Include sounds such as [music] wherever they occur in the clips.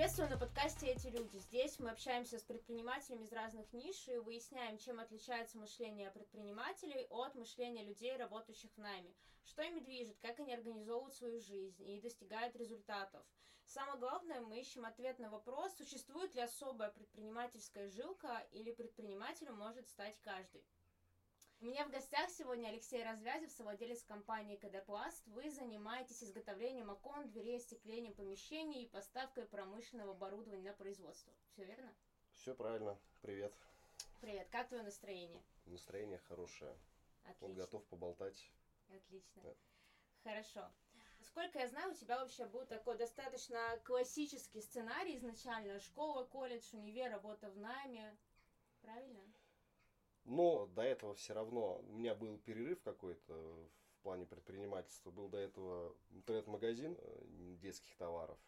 Приветствую на подкасте «Эти люди». Здесь мы общаемся с предпринимателями из разных ниш и выясняем, чем отличается мышление предпринимателей от мышления людей, работающих в найме. Что ими движет, как они организовывают свою жизнь и достигают результатов. Самое главное, мы ищем ответ на вопрос, существует ли особая предпринимательская жилка или предпринимателем может стать каждый. У меня в гостях сегодня Алексей Развязев, совладелец компании КД Пласт. Вы занимаетесь изготовлением окон, дверей, остеклением помещений и поставкой промышленного оборудования на производство. Все верно? Все правильно. Привет. Привет. Как твое настроение? Настроение хорошее. Отлично. Он готов поболтать. Отлично. Да. Хорошо. Сколько я знаю, у тебя вообще был такой достаточно классический сценарий изначально. Школа, колледж, универ, работа в найме. Правильно? Но до этого все равно у меня был перерыв какой-то в плане предпринимательства. Был до этого интернет-магазин э, детских товаров.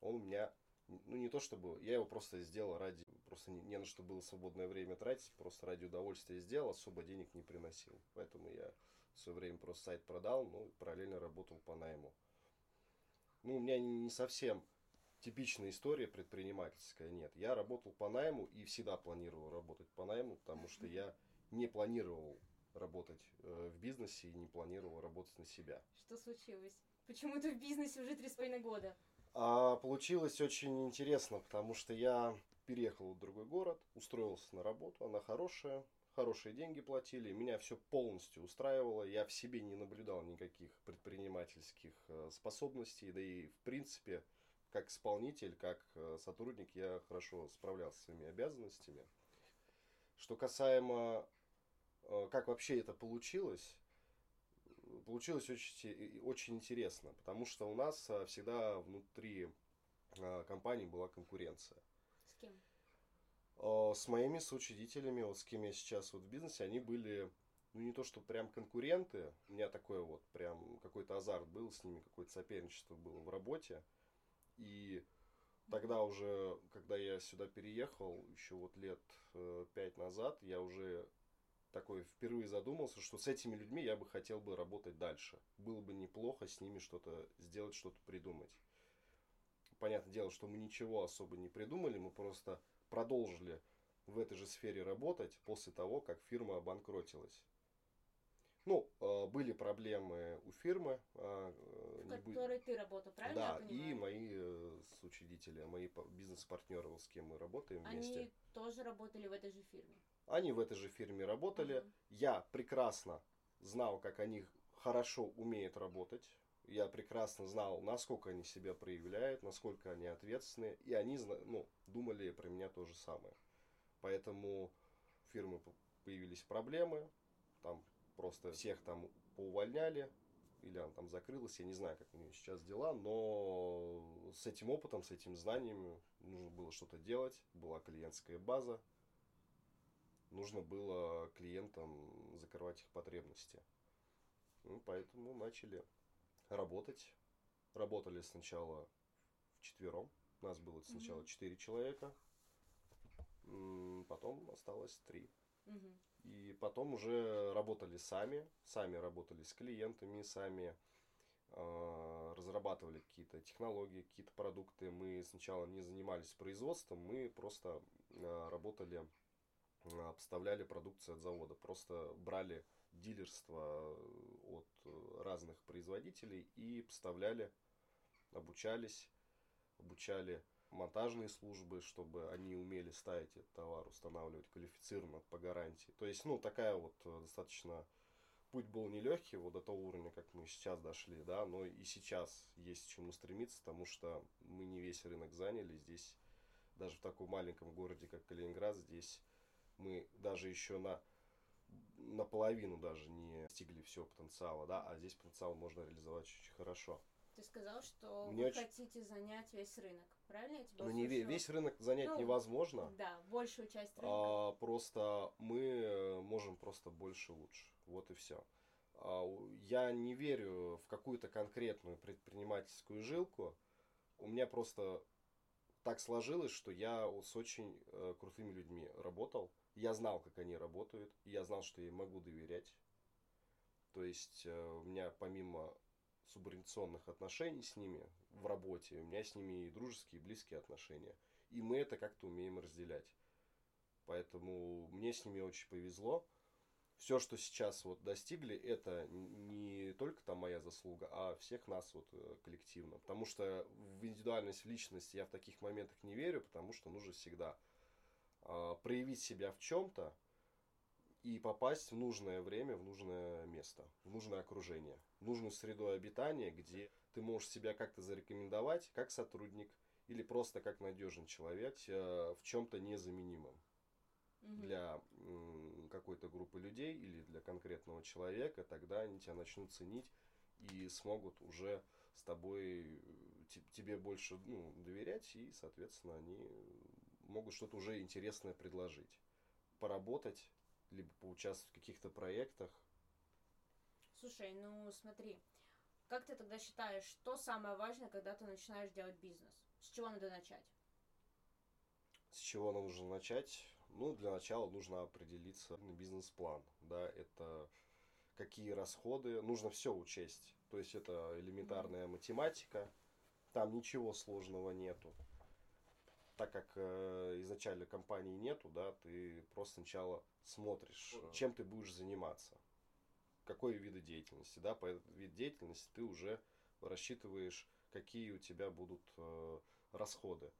Он у меня, ну не то чтобы, я его просто сделал ради, просто не, не на что было свободное время тратить, просто ради удовольствия сделал, особо денег не приносил. Поэтому я в свое время просто сайт продал, ну параллельно работал по найму. Ну, у меня не совсем типичная история предпринимательская. Нет, я работал по найму и всегда планировал работать по найму, потому что я не планировал работать э, в бизнесе и не планировал работать на себя. Что случилось? Почему ты в бизнесе уже три с половиной года? А получилось очень интересно, потому что я переехал в другой город, устроился на работу, она хорошая, хорошие деньги платили, меня все полностью устраивало, я в себе не наблюдал никаких предпринимательских э, способностей, да и в принципе как исполнитель, как э, сотрудник я хорошо справлялся с своими обязанностями. Что касаемо, э, как вообще это получилось, получилось очень, очень интересно, потому что у нас э, всегда внутри компании была конкуренция. С кем? С моими соучредителями, вот с кем я сейчас вот в бизнесе, они были, ну не то что прям конкуренты, у меня такое вот прям какой-то азарт был с ними, какое-то соперничество было в работе. И тогда уже, когда я сюда переехал, еще вот лет э, пять назад, я уже такой впервые задумался, что с этими людьми я бы хотел бы работать дальше. Было бы неплохо с ними что-то сделать, что-то придумать. Понятное дело, что мы ничего особо не придумали, мы просто продолжили в этой же сфере работать после того, как фирма обанкротилась. Ну, э, были проблемы у фирмы. А, э, в которой ты работал, правильно да, и мои э, соучредители, мои бизнес-партнеры, с кем мы работаем Они вместе. Они тоже работали в этой же фирме? Они в этой же фирме работали. Угу. Я прекрасно знал, как они хорошо умеют работать. Я прекрасно знал, насколько они себя проявляют, насколько они ответственны. И они ну, думали про меня то же самое. Поэтому у фирмы появились проблемы. Там просто всех там поувольняли, или она там закрылась, я не знаю, как у нее сейчас дела, но с этим опытом, с этим знаниями нужно было что-то делать, была клиентская база, нужно было клиентам закрывать их потребности. Ну, поэтому начали работать. Работали сначала в четвером. У нас было сначала четыре mm-hmm. человека, потом осталось три. И потом уже работали сами, сами работали с клиентами, сами э, разрабатывали какие-то технологии, какие-то продукты. Мы сначала не занимались производством, мы просто э, работали, э, поставляли продукцию от завода, просто брали дилерство от разных производителей и поставляли, обучались, обучали монтажные службы, чтобы они умели ставить этот товар, устанавливать квалифицированно по гарантии. То есть, ну, такая вот э, достаточно... Путь был нелегкий, вот до того уровня, как мы сейчас дошли, да, но и сейчас есть к чему стремиться, потому что мы не весь рынок заняли. Здесь, даже в таком маленьком городе, как Калининград, здесь мы даже еще на наполовину даже не достигли всего потенциала, да, а здесь потенциал можно реализовать очень хорошо. Ты сказал, что Мне вы очень... хотите занять весь рынок, правильно я тебя Ну, не весь рынок занять ну, невозможно. Да, большую часть рынка. А, просто мы можем просто больше лучше. Вот и все. А, я не верю в какую-то конкретную предпринимательскую жилку. У меня просто так сложилось, что я с очень э, крутыми людьми работал. Я знал, как они работают, и я знал, что я им могу доверять. То есть э, у меня помимо субординационных отношений с ними в работе, у меня с ними и дружеские, и близкие отношения. И мы это как-то умеем разделять. Поэтому мне с ними очень повезло. Все, что сейчас вот достигли, это не только там моя заслуга, а всех нас вот э, коллективно. Потому что в индивидуальность, в личность я в таких моментах не верю, потому что нужно всегда э, проявить себя в чем-то и попасть в нужное время, в нужное место, в нужное окружение, в нужную среду обитания, где ты можешь себя как-то зарекомендовать как сотрудник или просто как надежный человек э, в чем-то незаменимым для какой-то группы людей или для конкретного человека, тогда они тебя начнут ценить и смогут уже с тобой тебе больше ну, доверять, и, соответственно, они могут что-то уже интересное предложить. Поработать, либо поучаствовать в каких-то проектах. Слушай, ну смотри, как ты тогда считаешь, что самое важное, когда ты начинаешь делать бизнес? С чего надо начать? С чего нужно начать? Ну, для начала нужно определиться на бизнес-план. Да, это какие расходы. Нужно все учесть. То есть это элементарная математика. Там ничего сложного нету. Так как э, изначально компании нету, да, ты просто сначала смотришь, чем ты будешь заниматься. Какой вид деятельности, да, по вид деятельности ты уже рассчитываешь, какие у тебя будут э, расходы.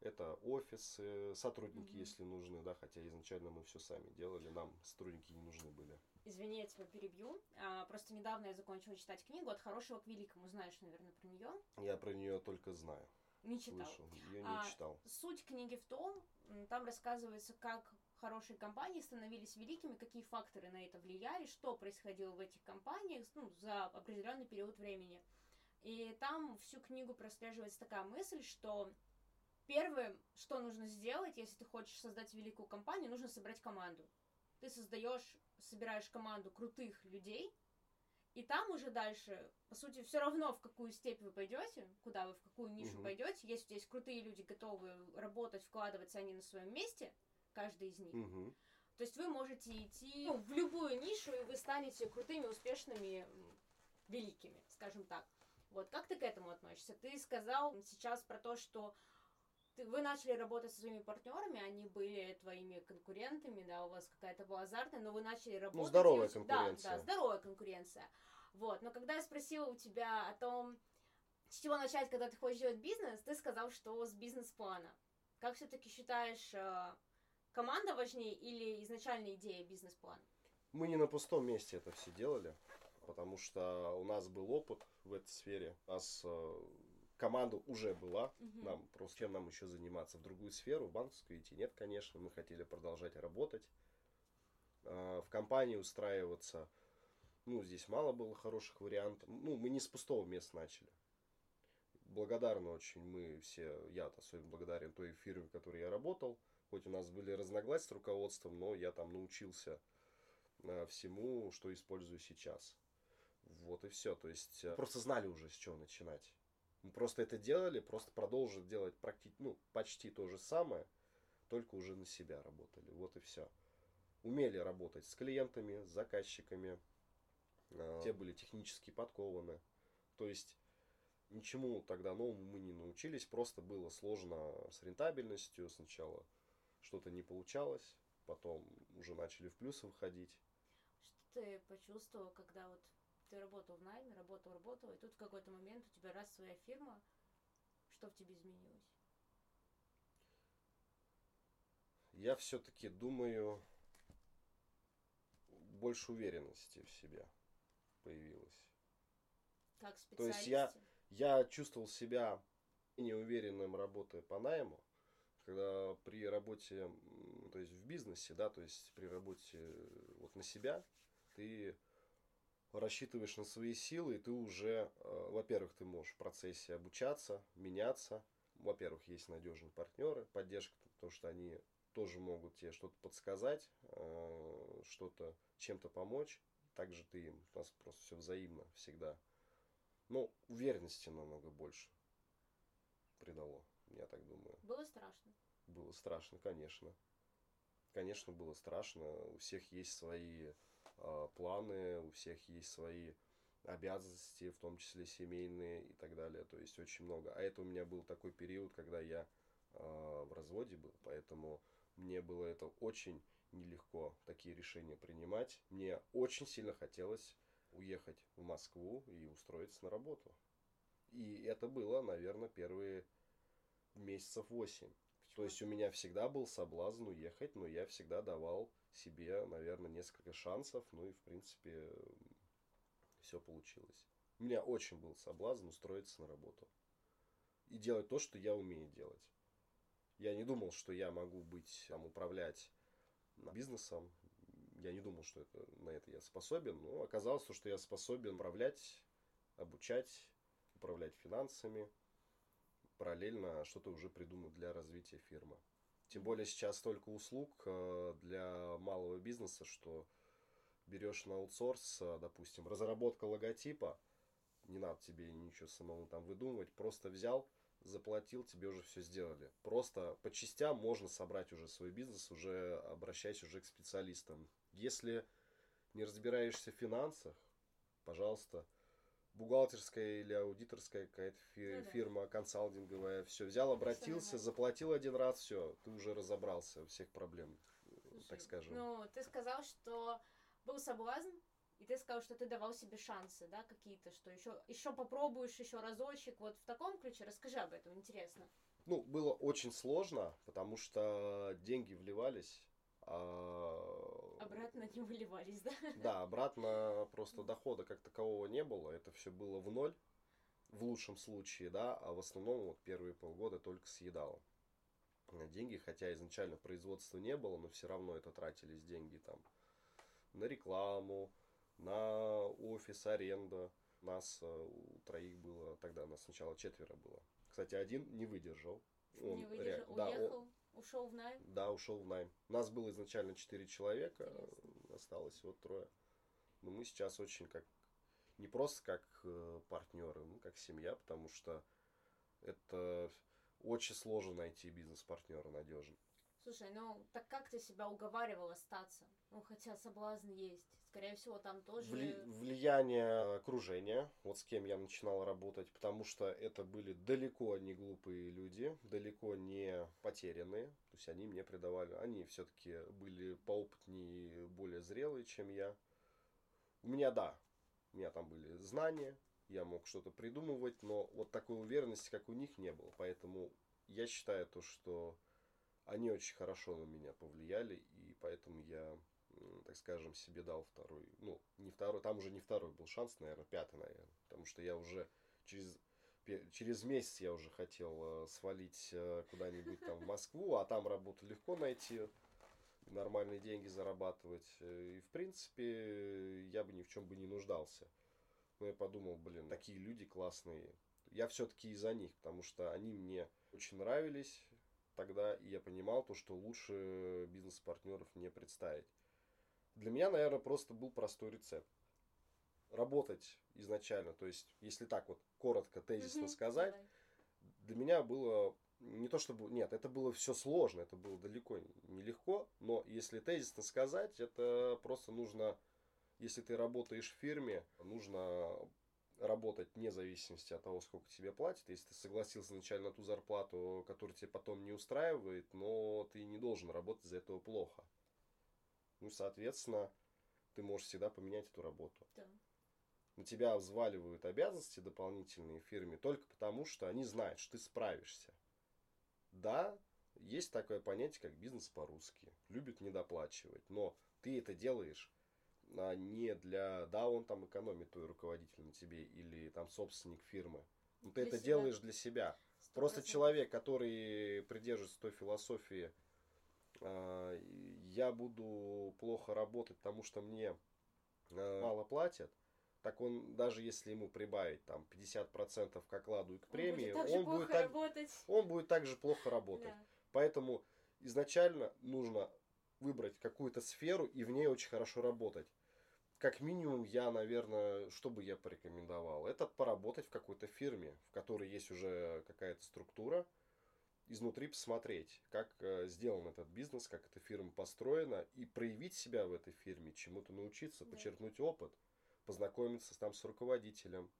Это офисы, сотрудники, mm-hmm. если нужны, да, хотя изначально мы все сами делали, нам сотрудники не нужны были. Извини, я тебя перебью. А, просто недавно я закончила читать книгу «От хорошего к великому». Знаешь, наверное, про нее? Я про нее только знаю. Не читал. Слышал. Я не а, читал. Суть книги в том, там рассказывается, как хорошие компании становились великими, какие факторы на это влияли, что происходило в этих компаниях ну, за определенный период времени. И там всю книгу прослеживается такая мысль, что Первое, что нужно сделать, если ты хочешь создать великую компанию, нужно собрать команду. Ты создаешь, собираешь команду крутых людей, и там уже дальше, по сути, все равно в какую степь вы пойдете, куда вы в какую нишу угу. пойдете, если есть крутые люди, готовы работать, вкладываться они на своем месте, каждый из них. Угу. То есть вы можете идти ну, в любую нишу, и вы станете крутыми, успешными, великими, скажем так. Вот как ты к этому относишься? Ты сказал сейчас про то, что ты, вы начали работать со своими партнерами, они были твоими конкурентами, да, у вас какая-то была азартная, но вы начали ну, работать. Ну, здоровая конкуренция. Да, да, здоровая конкуренция. Вот, но когда я спросила у тебя о том, с чего начать, когда ты хочешь делать бизнес, ты сказал, что с бизнес-плана. Как все-таки считаешь, э, команда важнее или изначальная идея бизнес-плана? Мы не на пустом месте это все делали, потому что у нас был опыт в этой сфере. У нас э, команда уже была, угу. нам просто чем нам еще заниматься, в другую сферу, банковскую идти нет, конечно, мы хотели продолжать работать, а, в компании устраиваться, ну, здесь мало было хороших вариантов, ну, мы не с пустого места начали. Благодарны очень мы все, я особенно благодарен той фирме, в которой я работал, хоть у нас были разногласия с руководством, но я там научился а, всему, что использую сейчас. Вот и все. То есть а, просто знали уже, с чего начинать. Мы просто это делали, просто продолжили делать практически, ну, почти то же самое, только уже на себя работали. Вот и все. Умели работать с клиентами, с заказчиками. Э, те были технически подкованы. То есть ничему тогда новому мы не научились, просто было сложно с рентабельностью сначала. Что-то не получалось, потом уже начали в плюсы выходить. Что ты почувствовал, когда вот ты работал в найме, работал, работал, и тут в какой-то момент у тебя раз своя фирма, что в тебе изменилось? Я все-таки думаю, больше уверенности в себе появилось. Как специалист? То есть я, я чувствовал себя неуверенным, работая по найму, когда при работе, то есть в бизнесе, да, то есть при работе вот на себя, ты рассчитываешь на свои силы, и ты уже, э, во-первых, ты можешь в процессе обучаться, меняться. Во-первых, есть надежные партнеры, поддержка, потому что они тоже могут тебе что-то подсказать, э, что-то чем-то помочь. Также ты им. У нас просто все взаимно всегда. Но уверенности намного больше придало, я так думаю. Было страшно? Было страшно, конечно. Конечно, было страшно. У всех есть свои планы, у всех есть свои обязанности, в том числе семейные и так далее. То есть очень много. А это у меня был такой период, когда я э, в разводе был, поэтому мне было это очень нелегко такие решения принимать. Мне очень сильно хотелось уехать в Москву и устроиться на работу. И это было, наверное, первые месяцев восемь. То есть у меня всегда был соблазн уехать, но я всегда давал себе, наверное, несколько шансов. Ну и, в принципе, все получилось. У меня очень был соблазн устроиться на работу. И делать то, что я умею делать. Я не думал, что я могу быть, там, управлять бизнесом. Я не думал, что это, на это я способен. Но оказалось, что я способен управлять, обучать, управлять финансами. Параллельно что-то уже придумать для развития фирмы. Тем более сейчас столько услуг э, для малого бизнеса, что берешь на аутсорс, э, допустим, разработка логотипа, не надо тебе ничего самому там выдумывать, просто взял, заплатил, тебе уже все сделали. Просто по частям можно собрать уже свой бизнес, уже обращаясь уже к специалистам. Если не разбираешься в финансах, пожалуйста, бухгалтерская или аудиторская какая-то фи- ну, фирма консалтинговая, все взял, обратился, заплатил один раз, все, ты уже разобрался всех проблем, Слушай, так скажем. Ну, ты сказал, что был соблазн, и ты сказал, что ты давал себе шансы, да, какие-то, что еще, еще попробуешь еще разочек, вот в таком ключе, расскажи об этом, интересно. Ну, было очень сложно, потому что деньги вливались, а... Обратно не выливались, да? Да, обратно просто дохода как такового не было, это все было в ноль, в лучшем случае, да, а в основном вот первые полгода только съедало деньги, хотя изначально производства не было, но все равно это тратились деньги там на рекламу, на офис, аренда. Нас э, у троих было, тогда нас сначала четверо было. Кстати, один не выдержал. Он не выдержал, ре... уехал, да, он... ушел в найм? Да, ушел в найм. Нас было изначально четыре человека, Интересно. осталось вот трое. Но мы сейчас очень как, не просто как э, партнеры, ну как семья, потому что это очень сложно найти бизнес-партнера надежный. Слушай, ну так как ты себя уговаривал остаться? Ну, хотя соблазн есть. Скорее всего, там тоже... Вли... Влияние окружения, вот с кем я начинал работать, потому что это были далеко не глупые люди, далеко не потерянные. То есть они мне придавали, они все-таки были поопытнее, более зрелые, чем я. У меня, да, у меня там были знания, я мог что-то придумывать, но вот такой уверенности, как у них, не было. Поэтому я считаю то, что они очень хорошо на меня повлияли, и поэтому я, так скажем, себе дал второй, ну, не второй, там уже не второй был шанс, наверное, пятый, наверное, потому что я уже через, через месяц я уже хотел э, свалить э, куда-нибудь там в Москву, а там работу легко найти, нормальные деньги зарабатывать, э, и, в принципе, я бы ни в чем бы не нуждался. Но я подумал, блин, такие люди классные, я все-таки из-за них, потому что они мне очень нравились, тогда, и я понимал то, что лучше бизнес-партнеров не представить. Для меня, наверное, просто был простой рецепт. Работать изначально, то есть, если так вот коротко, тезисно mm сказать, давай. для меня было не то чтобы... Нет, это было все сложно, это было далеко нелегко, но если тезисно сказать, это просто нужно... Если ты работаешь в фирме, нужно работать вне зависимости от того, сколько тебе платят. Если ты согласился изначально на ту зарплату, которая тебе потом не устраивает, но ты не должен работать из-за этого плохо. Ну, соответственно, ты можешь всегда поменять эту работу. Да. На тебя взваливают обязанности дополнительные в фирме только потому, что они знают, что ты справишься. Да, есть такое понятие, как бизнес по-русски. Любят недоплачивать. Но ты это делаешь а не для, да, он там экономит твой руководитель на тебе или там собственник фирмы. Но ты для это себя. делаешь для себя. 100%. Просто человек, который придерживается той философии, я буду плохо работать, потому что мне э, мало платят, так он, даже если ему прибавить там 50% к окладу и к премии, он будет, он будет, так, он будет также плохо работать. Да. Поэтому изначально нужно выбрать какую-то сферу и в ней очень хорошо работать как минимум я, наверное, что бы я порекомендовал? Это поработать в какой-то фирме, в которой есть уже какая-то структура, изнутри посмотреть, как э, сделан этот бизнес, как эта фирма построена, и проявить себя в этой фирме, чему-то научиться, да. подчеркнуть опыт. познакомиться там с руководителем,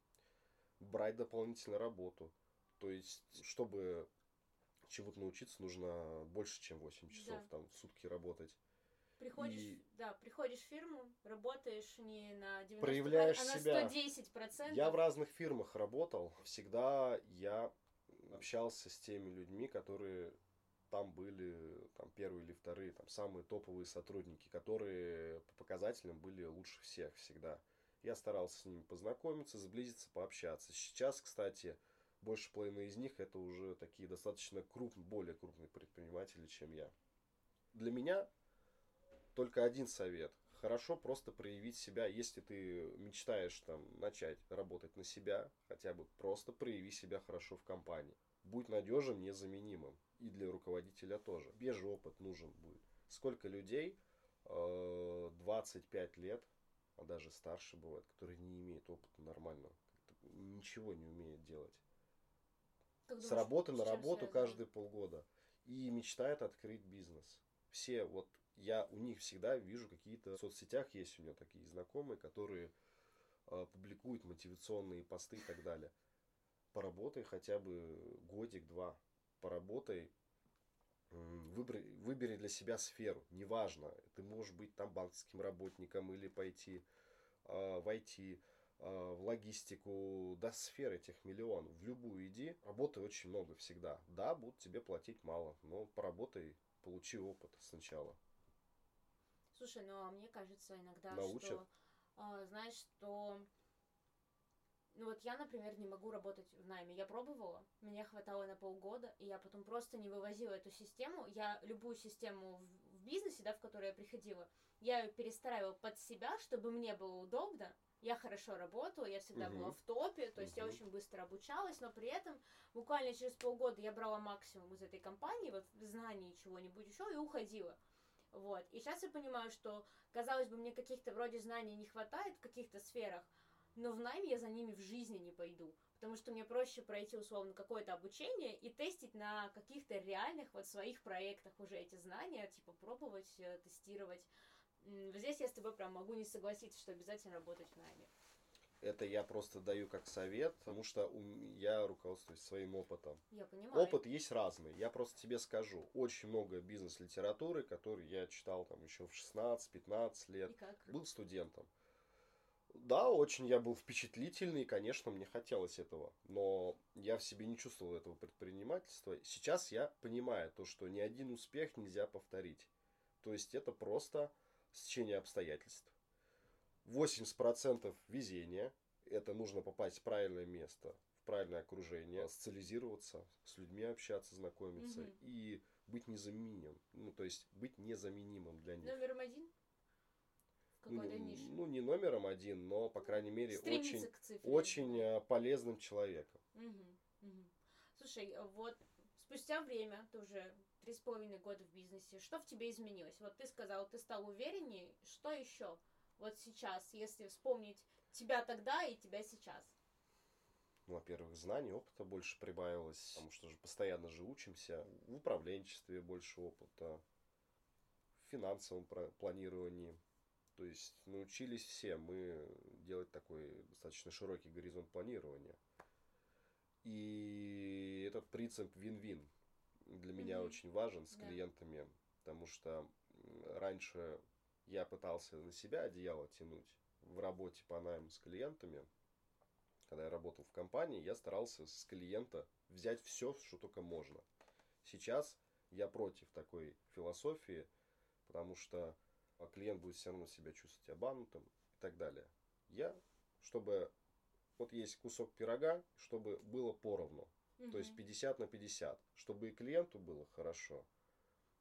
брать дополнительную работу. То есть, чтобы чего-то научиться, нужно больше, чем 8 часов Да. там в сутки работать. Приходишь, И- да, приходишь в фирму, работаешь не на 90, Проявляешь а на себя. 110 процентов. Я в разных фирмах работал. Всегда я общался с теми людьми, которые там были там, первые или вторые, там, самые топовые сотрудники, которые по показателям были лучше всех всегда. Я старался с ними познакомиться, сблизиться, пообщаться. Сейчас, кстати, больше половины из них это уже такие достаточно крупные, более крупные предприниматели, чем я. Для меня только один совет. Хорошо просто проявить себя, если ты мечтаешь там начать работать на себя, хотя бы просто прояви себя хорошо в компании. Будь надежным, незаменимым. И для руководителя тоже. Бежий опыт нужен будет. Сколько людей э, 25 лет, а даже старше бывает, которые не имеют опыта нормального, ничего не умеют делать. Как С думаешь, работы на работу связано? каждые полгода. И мечтает открыть бизнес. Все, вот я у них всегда вижу какие-то в соцсетях есть у меня такие знакомые, которые э, публикуют мотивационные посты и так далее. Поработай хотя бы годик-два. Поработай, выбери, выбери для себя сферу. Неважно, ты можешь быть там банковским работником или пойти э, в IT, э, в логистику, до сфер этих миллионов. В любую иди, работы очень много всегда. Да, будут тебе платить мало, но поработай, получи опыт сначала. Слушай, ну а мне кажется иногда, Научат. что, а, знаешь, что... Ну вот я, например, не могу работать в найме. Я пробовала, меня хватало на полгода, и я потом просто не вывозила эту систему. Я любую систему в, в бизнесе, да, в которую я приходила, я ее перестраивала под себя, чтобы мне было удобно. Я хорошо работала, я всегда Мгм. была в топе, то есть я очень быстро обучалась, но при этом буквально через полгода я брала максимум из этой компании, вот знаний чего-нибудь еще, и уходила. Вот. И сейчас я понимаю, что, казалось бы, мне каких-то вроде знаний не хватает в каких-то сферах, но в найме я за ними в жизни не пойду. Потому что мне проще пройти, условно, какое-то обучение и тестить на каких-то реальных вот своих проектах уже эти знания, типа пробовать, э, тестировать. Здесь я с тобой прям могу не согласиться, что обязательно работать в найме. Это я просто даю как совет, потому что я руководствуюсь своим опытом. Я понимаю. Опыт есть разный. Я просто тебе скажу. Очень много бизнес-литературы, которую я читал там еще в 16-15 лет. И как? Был студентом. Да, очень я был впечатлительный, и, конечно, мне хотелось этого. Но я в себе не чувствовал этого предпринимательства. Сейчас я понимаю то, что ни один успех нельзя повторить. То есть это просто стечение обстоятельств. 80% везения. Это нужно попасть в правильное место, в правильное окружение, социализироваться, с людьми общаться, знакомиться Мгм. и быть незаменимым. Ну, то есть быть незаменимым для них. Номером один? Ну, какой-то нише. ну, не номером один, но, по крайней мере, Стремиться очень, очень э, полезным человеком. Мгм, мгм. Слушай, вот спустя время, ты уже три с половиной года в бизнесе, что в тебе изменилось? Вот ты сказал, ты стал увереннее, что еще? Вот сейчас, если вспомнить тебя тогда и тебя сейчас. Ну, во-первых, знаний, опыта больше прибавилось, потому что же постоянно же учимся. В управленчестве больше опыта, в финансовом планировании. То есть научились все мы делать такой достаточно широкий горизонт планирования. И этот принцип вин-вин для меня Мгм. очень важен с Да. клиентами, потому что раньше я пытался на себя одеяло тянуть в работе по найму с клиентами. Когда я работал в компании, я старался с клиента взять все, что только можно. Сейчас я против такой философии, потому что а, клиент будет все равно себя чувствовать обманутым и так далее. Я, чтобы вот есть кусок пирога, чтобы было поровну. То есть Мгм. 50 на 50. Чтобы и клиенту было хорошо,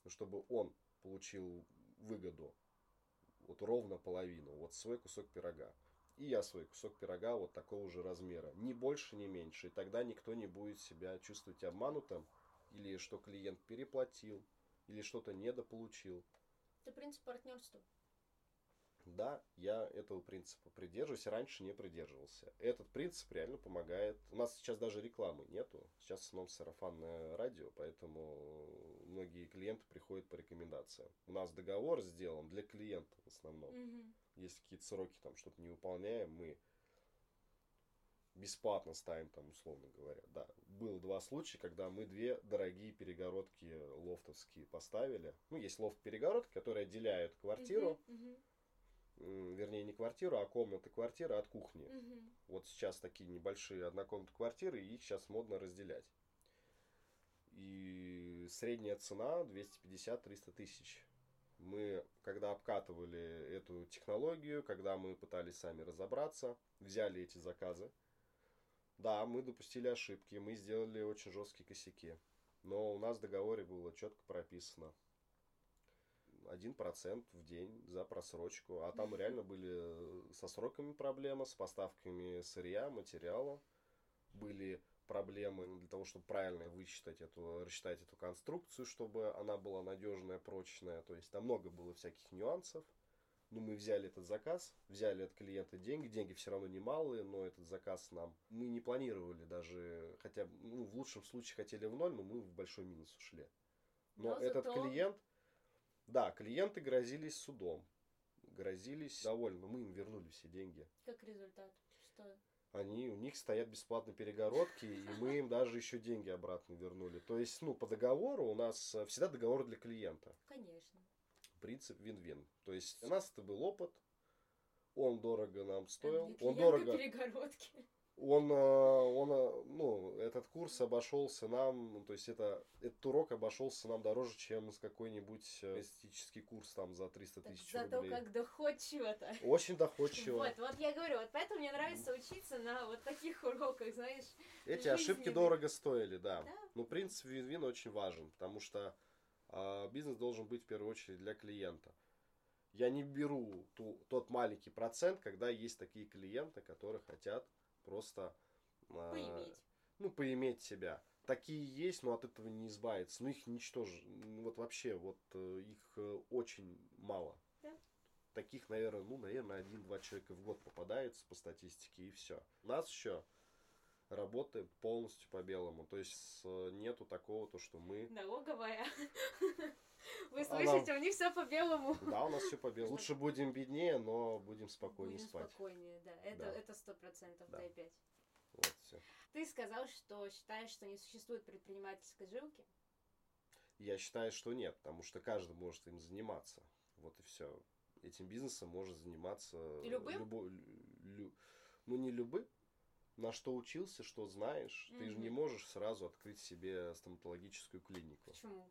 чтобы он получил выгоду вот ровно половину, вот свой кусок пирога. И я свой кусок пирога вот такого же размера. Ни больше, ни меньше. И тогда никто не будет себя чувствовать обманутым, или что клиент переплатил, или что-то недополучил. Это принцип партнерства. Да, я этого принципа придерживаюсь, раньше не придерживался. Этот принцип реально помогает. У нас сейчас даже рекламы нету. Сейчас в основном сарафанное радио, поэтому многие клиенты приходят по рекомендациям. У нас договор сделан для клиента в основном. Мгм. Если какие-то сроки там что-то не выполняем, мы бесплатно ставим там, условно говоря. Да, было два случая, когда мы две дорогие перегородки лофтовские поставили. Ну, есть лофт-перегородки, которые отделяют квартиру, м, вернее, не квартиру, а комнаты квартиры от кухни. Мгм. Вот сейчас такие небольшие однокомнатные квартиры, и их сейчас модно разделять. И средняя цена 250-300 тысяч. Мы, когда обкатывали эту технологию, когда мы пытались сами разобраться, взяли эти заказы. Да, мы допустили ошибки, мы сделали очень жесткие косяки. Но у нас в договоре было четко прописано. 1% в день за просрочку. А там реально были со сроками проблемы, с поставками сырья, материала. Были проблемы для того, чтобы правильно высчитать эту, рассчитать эту конструкцию, чтобы она была надежная, прочная. То есть там много было всяких нюансов. Ну, мы взяли этот заказ, взяли от клиента деньги, деньги все равно немалые, но этот заказ нам... Мы не планировали даже, хотя, ну, в лучшем случае хотели в ноль, но мы в большой минус ушли. Но, Но этот зато- клиент, да, клиенты грозились судом, грозились довольно, мы им вернули все деньги. Как результат? Что? Они, у них стоят бесплатные перегородки, и мы им даже еще деньги обратно вернули. То есть, ну, по договору у нас э, всегда договор для клиента. Конечно. Принцип вин-вин. То есть, у нас это был опыт, он дорого нам стоил, Для он дорого, перегородки. Он, э, он, э, ну, этот курс обошелся нам, ну, то есть это, этот урок обошелся нам дороже, чем с какой-нибудь э, эстетический курс там за 300 Так тысяч зато рублей. как доходчиво-то. Очень доходчиво. Вот, вот я говорю, вот поэтому мне нравится учиться на вот таких уроках, знаешь. Эти ошибки дорого стоили, да. Да. Но принцип вин-вин очень важен, потому что а, бизнес должен быть в первую очередь для клиента. Я не беру ту, тот маленький процент, когда есть такие клиенты, которые хотят просто а, Поиметь. ну, поиметь себя. Такие есть, но от этого не избавиться. Ну, их ничтоже. ну, Вот вообще, вот э, их э, очень мало. Да. Таких, наверное, ну, наверное, один-два человека в год попадается по статистике, и все. У нас еще работает полностью по белому. То есть э, нету такого, то, что мы... Налоговая. [laughs] Вы Она- слышите, у них все по белому. Да, у нас все по белому. Лучше будем беднее, но будем спокойнее Будем спать. спокойнее, да. Это Да. это сто процентов, Да. дай пять. Вот все. Ты сказал, что считаешь, что не существует предпринимательской жилки. Я считаю, что нет, потому что каждый может им заниматься. Вот и все. Этим бизнесом может заниматься И любым? любой, лю- ну не любым, на что учился, что знаешь. Ты же не можешь сразу открыть себе стоматологическую клинику. Почему?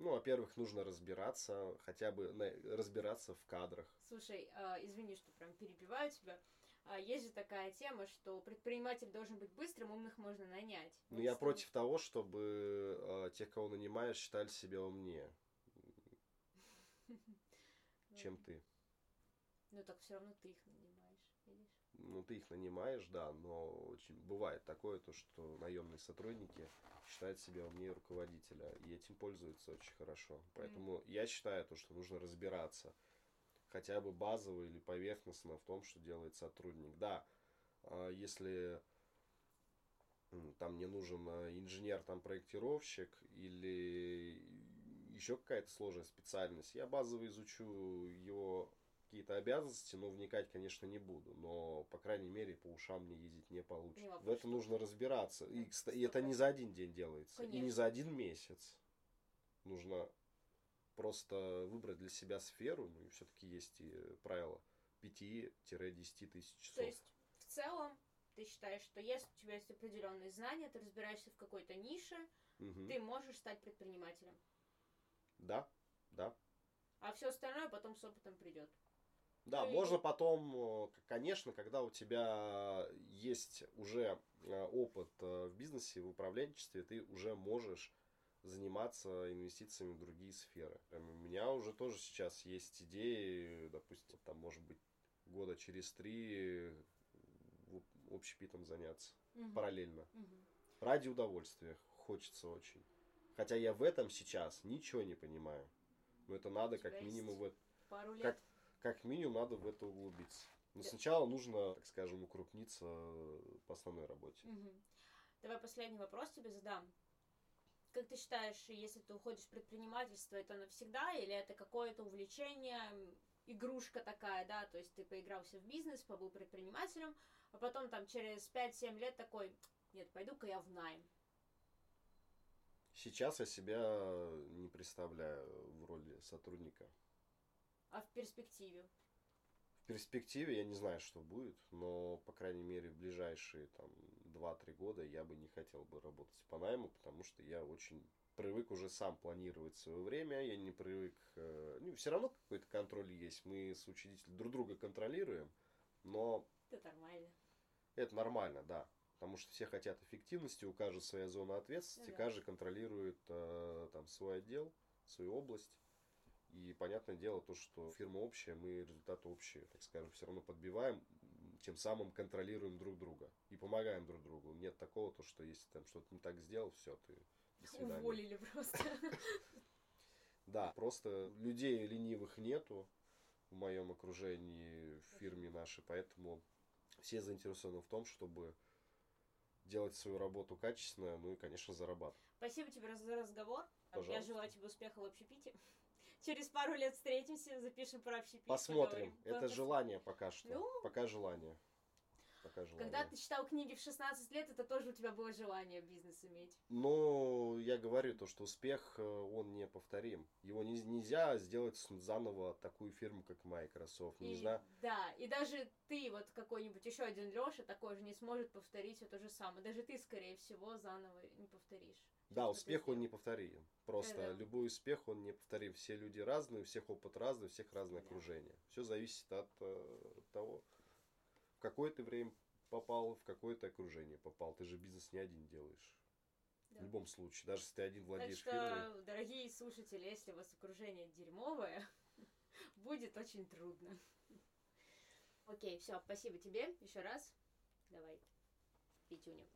Ну, во-первых, нужно разбираться, хотя бы на- разбираться в кадрах. Слушай, а, извини, что прям перебиваю тебя. А, есть же такая тема, что предприниматель должен быть быстрым, умных можно нанять. Вот я против того, чтобы э, тех, кого нанимаешь, считали себя умнее, [laughs] чем ты. Ну так все равно ты их нанимаешь? Ну, ты их нанимаешь, да, но очень бывает такое, то, что наемные сотрудники считают себя умнее руководителя, и этим пользуются очень хорошо. Поэтому я считаю, то, что нужно разбираться хотя бы базово или поверхностно в том, что делает сотрудник. Да, а, если там мне нужен а, инженер, там проектировщик или еще какая-то сложная специальность, я базово изучу его какие-то обязанности, но вникать, конечно, не буду. Но, по крайней мере, по ушам мне ездить не получится. Не вопрос, В это нужно разбираться. И, Да, кста- и это не за один день делается. И не Конечно. за один месяц. Нужно просто выбрать для себя сферу, ну и все-таки есть и правило 5-10 тысяч часов. То есть, в целом, ты считаешь, что если у тебя есть определенные знания, ты разбираешься в какой-то нише, Мгм. ты можешь стать предпринимателем. Да, да. А все остальное потом с опытом придет. Да, Ты- можно потом, э, конечно, когда у тебя есть уже э, опыт э, в бизнесе, в управленчестве, ты уже можешь заниматься инвестициями в другие сферы. Прям У меня уже тоже сейчас есть идеи, допустим, там, может быть, года через три общепитом заняться Мгм. параллельно. Мгм. Ради удовольствия. Хочется очень. Хотя я в этом сейчас ничего не понимаю. Но это надо как минимум вот Пару лет. Как- как минимум надо в это углубиться. Но сначала нужно, так скажем, укрупниться по основной работе. Угу. Давай последний вопрос тебе задам. Как ты считаешь, если ты уходишь в предпринимательство, это навсегда или это какое-то увлечение, игрушка такая, да, то есть ты поигрался в бизнес, побыл предпринимателем, а потом там через 5-7 лет такой, нет, пойду-ка я в найм. Сейчас я себя не представляю в роли сотрудника. А в перспективе? В перспективе я не знаю, что будет, но, по крайней мере, в ближайшие там 2-3 года я бы не хотел бы работать по найму, потому что я очень привык уже сам планировать свое время, я не привык... Э, ну, все равно какой-то контроль есть, мы с учредителем друг друга контролируем, но... Это нормально. Это нормально, да. Потому что все хотят эффективности, у каждого своя зона ответственности, ну, да. каждый контролирует э, там свой отдел, свою область. И понятное дело то, что фирма общая, мы результаты общие, так скажем, все равно подбиваем, тем самым контролируем друг друга и помогаем друг другу. Нет такого, то, что если там что-то не так сделал, все, ты до свидания. Уволили просто. Да, просто людей ленивых нету в моем окружении, в фирме нашей, поэтому все заинтересованы в том, чтобы делать свою работу качественно, ну и, конечно, зарабатывать. Спасибо тебе за разговор. Пожалуйста. Я желаю тебе успеха в общепите. Через пару лет встретимся, запишем про общепит. Посмотрим. Поговорим. Это желание пока что. Ну, пока желание. Пока желание. Когда ты читал книги в 16 лет, это тоже у тебя было желание бизнес иметь. Ну, я говорю то, что успех, э, он не повторим. Его не, нельзя сделать заново такую фирму, как Microsoft. Не и, знаю. Да, и даже ты, вот какой-нибудь еще один Леша, такой же не сможет повторить все то же самое. Даже ты, скорее всего, заново не повторишь. Да, успех он не повторим. Просто да. любой успех он не повторим. Все люди разные, у всех опыт разный, у всех разное да. окружение. Все зависит от э, того, в какое ты время попал, в какое-то окружение попал. Ты же бизнес не один делаешь. Да. В любом случае, даже если ты один владеешь так что, фирмой. дорогие слушатели, если у вас окружение дерьмовое, [laughs] будет очень трудно. Окей, все, спасибо тебе еще раз. Давай, Петюня.